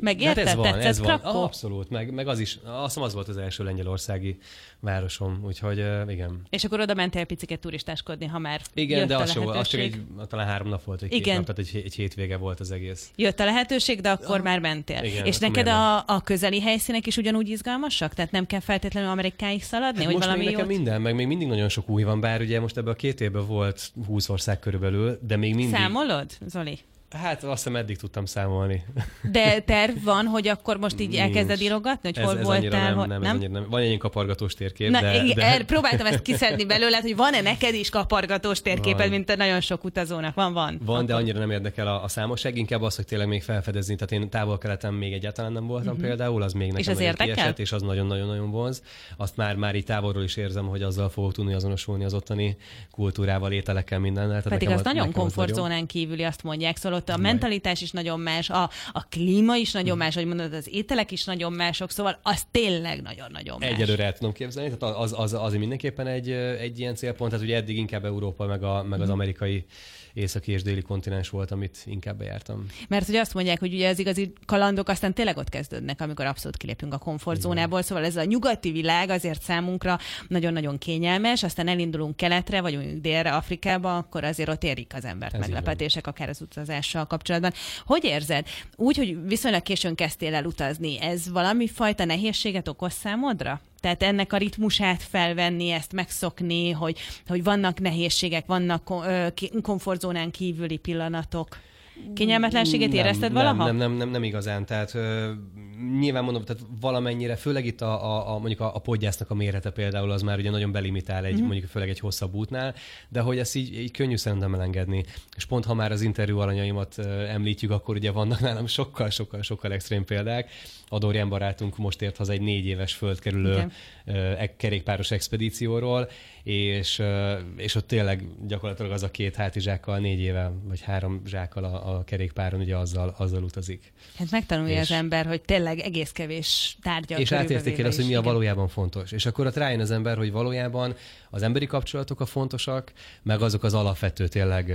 Megérted? Hát ez van, Tetszett ez van. Krakó? Abszolút, meg, meg az is, azt hiszem az volt az első lengyelországi városom, úgyhogy ö, igen. És akkor oda mentél piciket turistáskodni, ha már Igen, jött de a az, volt, az csak egy, talán három nap volt, egy két Igen. nap, tehát egy, egy hétvége volt az egész. Jött a lehetőség, de akkor már mentél. Igen, és neked a, a közeli helyszínek is ugyanúgy izgalmasak? Tehát nem kell feltétlenül Amerikáig szaladni, hogy Hát most valami még nekem minden, meg még mindig nagyon sok új van, bár ugye most ebben a két évben volt 20 ország körülbelül, de még mindig... Számolod, Zoli? Hát azt hiszem eddig tudtam számolni. De terv van, hogy akkor most így Nincs. elkezded írogatni, hogy Ez, hol ez voltál? nem, hol... nem, ez nem. Van egy kapargatós térkép, Na, de, igen, de... er, próbáltam ezt kiszedni belőle, hogy van-e neked is kapargatós térképed, Van. mint a nagyon sok utazónak? Van, van. Van, de annyira nem érdekel a, a számosság, inkább az, hogy tényleg még felfedezni. Tehát én távol-keleten még egyáltalán nem voltam uh-huh. például, az még nekem Mhm. az érdekel? kiesett, és az nagyon-nagyon-nagyon vonz. Azt már, már így távolról is érzem, hogy azzal fogok tudni azonosulni az ottani kultúrával, ételekkel, mindennel. Tehát Pedig nekem az az- nagyon komfortzónán kívüli, azt mondják. Szóval ott a mentalitás is nagyon más, a, a klíma is Hm. nagyon más, ahogy mondod, az ételek is nagyon mások, szóval az tényleg nagyon-nagyon más. Egyelőre el tudom képzelni, tehát az, az, az mindenképpen egy, egy ilyen célpont, tehát ugye eddig inkább Európa, meg, a, Hm. meg az amerikai északi és déli kontinens volt, amit inkább bejártam. Mert hogy azt mondják, hogy ugye az igazi kalandok aztán tényleg ott kezdődnek, amikor abszolút kilépünk a komfortzónából, szóval ez a nyugati világ azért számunkra nagyon-nagyon kényelmes, aztán elindulunk keletre, vagy mondjuk délre, Afrikába, akkor azért ott érik az embert Ez meglepetések, akár az utazással kapcsolatban. Hogy érzed? Úgy, hogy viszonylag későn kezdtél el utazni, ez valami fajta nehézséget okoz számodra? Tehát ennek a ritmusát felvenni, ezt megszokni, hogy, hogy vannak nehézségek, vannak komfortzónán kívüli pillanatok. Kényelmetlenséget érezted nem, valaha? Nem, nem, nem, nem igazán. Tehát ö, nyilván mondom, tehát valamennyire, főleg itt a, a, a mondjuk a, a podgyásznak a mérete például az már ugye nagyon belimitál egy, Mhm. mm. mondjuk főleg egy hosszabb útnál, de hogy ezt így, így könnyű szerintem elengedni. És pont ha már az interjú alanyaimat ö, említjük, akkor ugye vannak nálam sokkal, sokkal, sokkal extrém példák. Adorján barátunk most ért haza egy négy éves földkerülő ö, e- kerékpáros expedícióról, és, és ott tényleg gyakorlatilag az a két hátizsákkal négy éve, vagy három zsákkal a, a kerékpáron ugye azzal, azzal utazik. Hát megtanulja És- az ember, hogy tényleg egész kevés tárgya. és átértékel azt, hogy mi a valójában fontos. És akkor ott rájön az ember, hogy valójában az emberi kapcsolatok a fontosak, meg azok az alapvető tényleg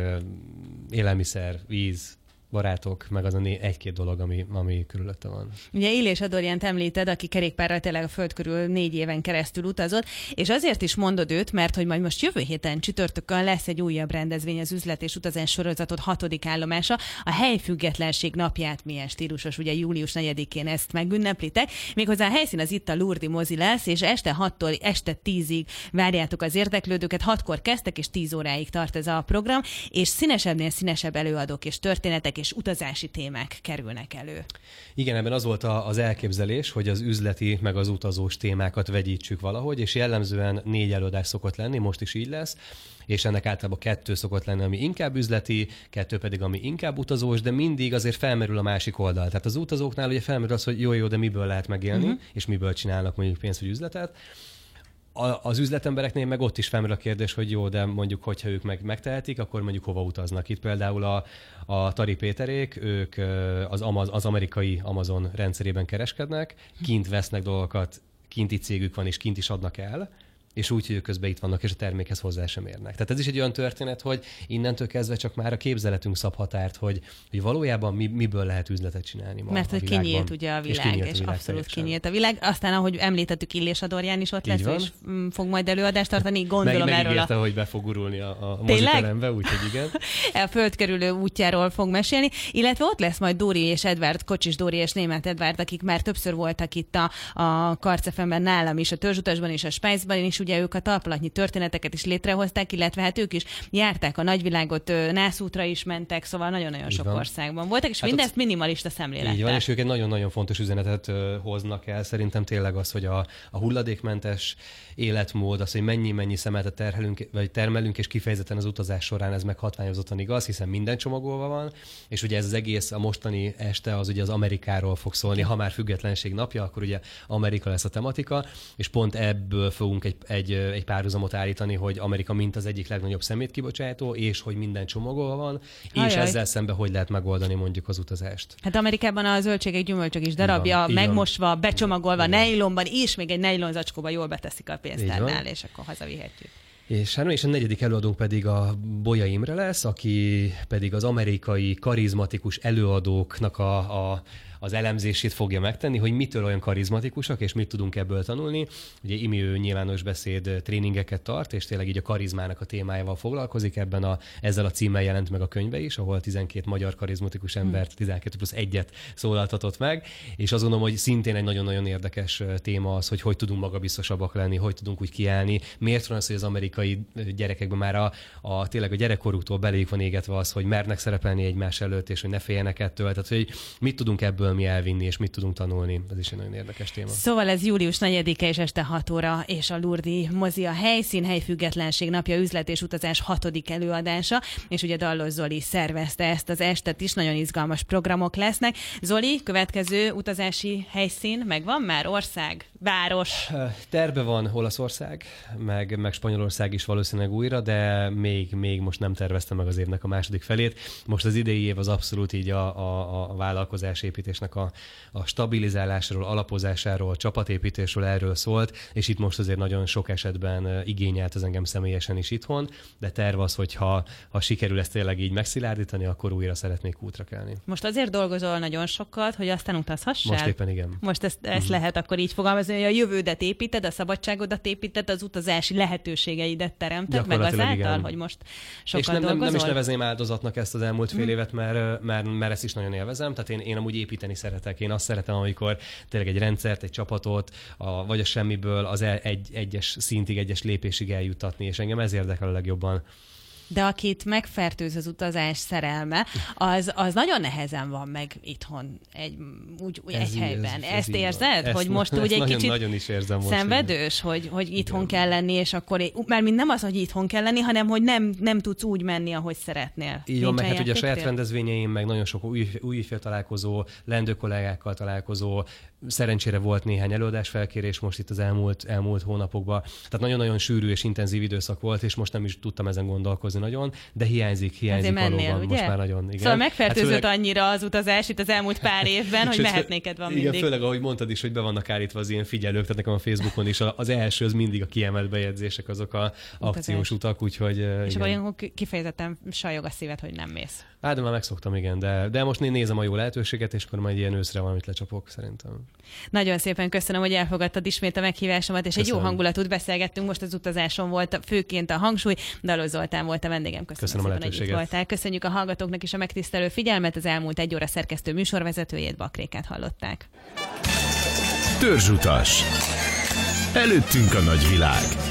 élelmiszer, víz, barátok, meg az a né- egy-két dolog, ami, ami körülötte van. Ugye Illés Adorjánt említed, aki kerékpárral tényleg a föld körül négy éven keresztül utazott, és azért is mondod őt, mert hogy majd most jövő héten csütörtökön lesz egy újabb rendezvény az üzlet és utazás sorozatot hatodik állomása. A helyfüggetlenség napját milyen stílusos, ugye július 4-én ezt megünneplitek. Méghozzá a helyszín az itt a Lurdi mozi lesz, és este 6-tól este 10-ig várjátok az érdeklődőket. 6-kor kezdtek, és 10 óráig tart ez a program, és színesebbnél színesebb előadók és történetek és utazási témák kerülnek elő. Igen, ebben az volt az elképzelés, hogy az üzleti meg az utazós témákat vegyítsük valahogy, és jellemzően négy előadás szokott lenni, most is így lesz, és ennek általában kettő szokott lenni, ami inkább üzleti, kettő pedig, ami inkább utazós, de mindig azért felmerül a másik oldal. Tehát az utazóknál ugye felmerül az, hogy jó-jó, de miből lehet megélni, uh-huh. és miből csinálnak mondjuk pénzt vagy üzletet. Az üzletembereknél meg ott is felmerül a kérdés, hogy jó, de mondjuk, hogyha ők meg megtehetik, akkor mondjuk hova utaznak. Itt például a, a Tari Péterék, ők az, Amaz, az amerikai Amazon rendszerében kereskednek, kint vesznek dolgokat, kinti cégük van, és kint is adnak el, és úgy, hogy ők közben itt vannak, és a termékhez hozzá sem érnek. Tehát ez is egy olyan történet, hogy innentől kezdve csak már a képzeletünk szab határt, hogy, hogy valójában mi, miből lehet üzletet csinálni ma Mert hogy kinyílt ugye a világ, és, kinyílt a világ abszolút teljesen. kinyílt a világ. Aztán, ahogy említettük, Illés Adorján is ott Így lesz, van. és mm, fog majd előadást tartani, gondolom Meg, erről a hogy be fog gurulni a, a moziterembe, úgyhogy igen. a földkerülő útjáról fog mesélni, illetve ott lesz majd Dóri és Edvard, Kocsis Dóri és Német Edvard, akik már többször voltak itt a, a Karcefemben nálam is, a Törzsutasban és a Spice-ban is, ugye ők a talpalatnyi történeteket is létrehozták, illetve hát ők is járták a nagyvilágot, nászútra is mentek, szóval nagyon-nagyon sok van. országban voltak, és Hát mindezt minimalista szemlélettel. Így van, és ők egy nagyon-nagyon fontos üzenetet hoznak el. Szerintem tényleg az, hogy a, a hulladékmentes életmód, az, hogy mennyi-mennyi szemetet terhelünk, vagy termelünk, és kifejezetten az utazás során ez meg hatványozottan igaz, hiszen minden csomagolva van, és ugye ez az egész, a mostani este az ugye az Amerikáról fog szólni, ha már függetlenség napja, akkor ugye Amerika lesz a tematika, és pont ebből fogunk egy, egy, egy párhuzamot állítani, hogy Amerika mint az egyik legnagyobb szemétkibocsátó, és hogy minden csomagolva van, és Ajaj. ezzel szemben hogy lehet megoldani mondjuk az utazást. Hát Amerikában a zöldségek, gyümölcsök is darabja, van. megmosva, becsomagolva, Igen. nejlonban, és még egy nejlon zacskóba jól beteszik a pénztárnál, és akkor hazavihetjük. És, hát, és a negyedik előadónk pedig a Bolya Imre lesz, aki pedig az amerikai karizmatikus előadóknak a, a, az elemzését fogja megtenni, hogy mitől olyan karizmatikusak, és mit tudunk ebből tanulni. Ugye Imi ő nyilvános beszéd tréningeket tart, és tényleg így a karizmának a témájával foglalkozik. Ebben a, ezzel a címmel jelent meg a könyve is, ahol 12 magyar karizmatikus embert, 12 plusz egyet szólaltatott meg, és azt gondolom, hogy szintén egy nagyon-nagyon érdekes téma az, hogy hogy tudunk magabiztosabbak lenni, hogy tudunk úgy kiállni. Miért van az, hogy az amerikai gyerekekben már a, a tényleg a gyerekkoruktól beléjük van égetve az, hogy mernek szerepelni egymás előtt, és hogy ne féljenek ettől. Tehát, hogy mit tudunk ebből mi elvinni, és mit tudunk tanulni. Ez is egy nagyon érdekes téma. Szóval ez július 4-e és este 6 óra, és a Lurdi mozi a helyszín, helyfüggetlenség napja, üzlet és utazás hatodik előadása, és ugye Dallos Zoli szervezte ezt az estet is, nagyon izgalmas programok lesznek. Zoli, következő utazási helyszín megvan már? Ország? Város? Terve van Olaszország, meg, meg Spanyolország is valószínűleg újra, de még, még most nem terveztem meg az évnek a második felét. Most az idei év az abszolút így a, a, a vállalkozás építésnek a, a stabilizálásáról, alapozásáról, csapatépítésről erről szólt, és itt most azért nagyon sok esetben igényelt az engem személyesen is itthon, de terv az, hogy ha, ha sikerül ezt tényleg így megszilárdítani, akkor újra szeretnék útra kelni. Most azért dolgozol nagyon sokat, hogy aztán utazhassál? Most éppen igen. Most ezt, ezt mm. lehet akkor így fogalmazni, hogy a jövődet építed, a szabadságodat építed, az utazási lehetőségeidet teremted meg azáltal, igen. hogy most sokat És nem, nem, nem is nevezném áldozatnak ezt az elmúlt fél mm. évet, mert, mert, mert ezt is nagyon élvezem. Tehát én, én amúgy építeni szeretek. Én azt szeretem, amikor tényleg egy rendszert, egy csapatot, a, vagy a semmiből az egy, egyes szintig, egyes lépésig eljutatni, és engem ez érdekel a legjobban de akit megfertőz az utazás szerelme, az, az nagyon nehezen van meg itthon egy, úgy, úgy egy helyben. Ez, ez Ezt érzed? Ezt, hogy most úgy egy nagyon, kicsit nagyon is érzem most szenvedős, hogy, hogy itthon Igen. kell lenni, és akkor, mert nem az, hogy itthon kell lenni, hanem hogy nem, nem tudsz úgy menni, ahogy szeretnél. Így van, meg hát ugye a saját rendezvényeim, meg nagyon sok új, új találkozó, lendő kollégákkal találkozó, szerencsére volt néhány előadás felkérés most itt az elmúlt, elmúlt hónapokban. Tehát nagyon-nagyon sűrű és intenzív időszak volt, és most nem is tudtam ezen gondolkozni nagyon, de hiányzik, hiányzik mennél, valóban. Ugye? Most már nagyon, igen. Szóval megfertőzött hát főleg... annyira az utazás itt az elmúlt pár évben, hogy mehetnéked van mindig. Igen, főleg ahogy mondtad is, hogy be vannak állítva az ilyen figyelők, tehát nekem a Facebookon is az első az mindig a kiemelt bejegyzések, azok a akciós utak, úgyhogy... És igen. akkor kifejezetten sajog a szíved, hogy nem mész. Hát de már megszoktam, igen, de, de most én nézem a jó lehetőséget, és akkor majd ilyen őszre valamit lecsapok, szerintem. Nagyon szépen köszönöm, hogy elfogadtad ismét a meghívásomat, és köszönöm. egy jó hangulatút beszélgettünk. Most az utazáson volt főként a hangsúly. Dalos Zoltán volt a vendégem. Köszönöm, köszönöm szépen, a hogy itt voltál. Köszönjük a hallgatóknak is a megtisztelő figyelmet. Az elmúlt egy óra szerkesztő műsorvezetőjét, Bakréket hallották. Törzsutas. Előttünk a nagyvilág.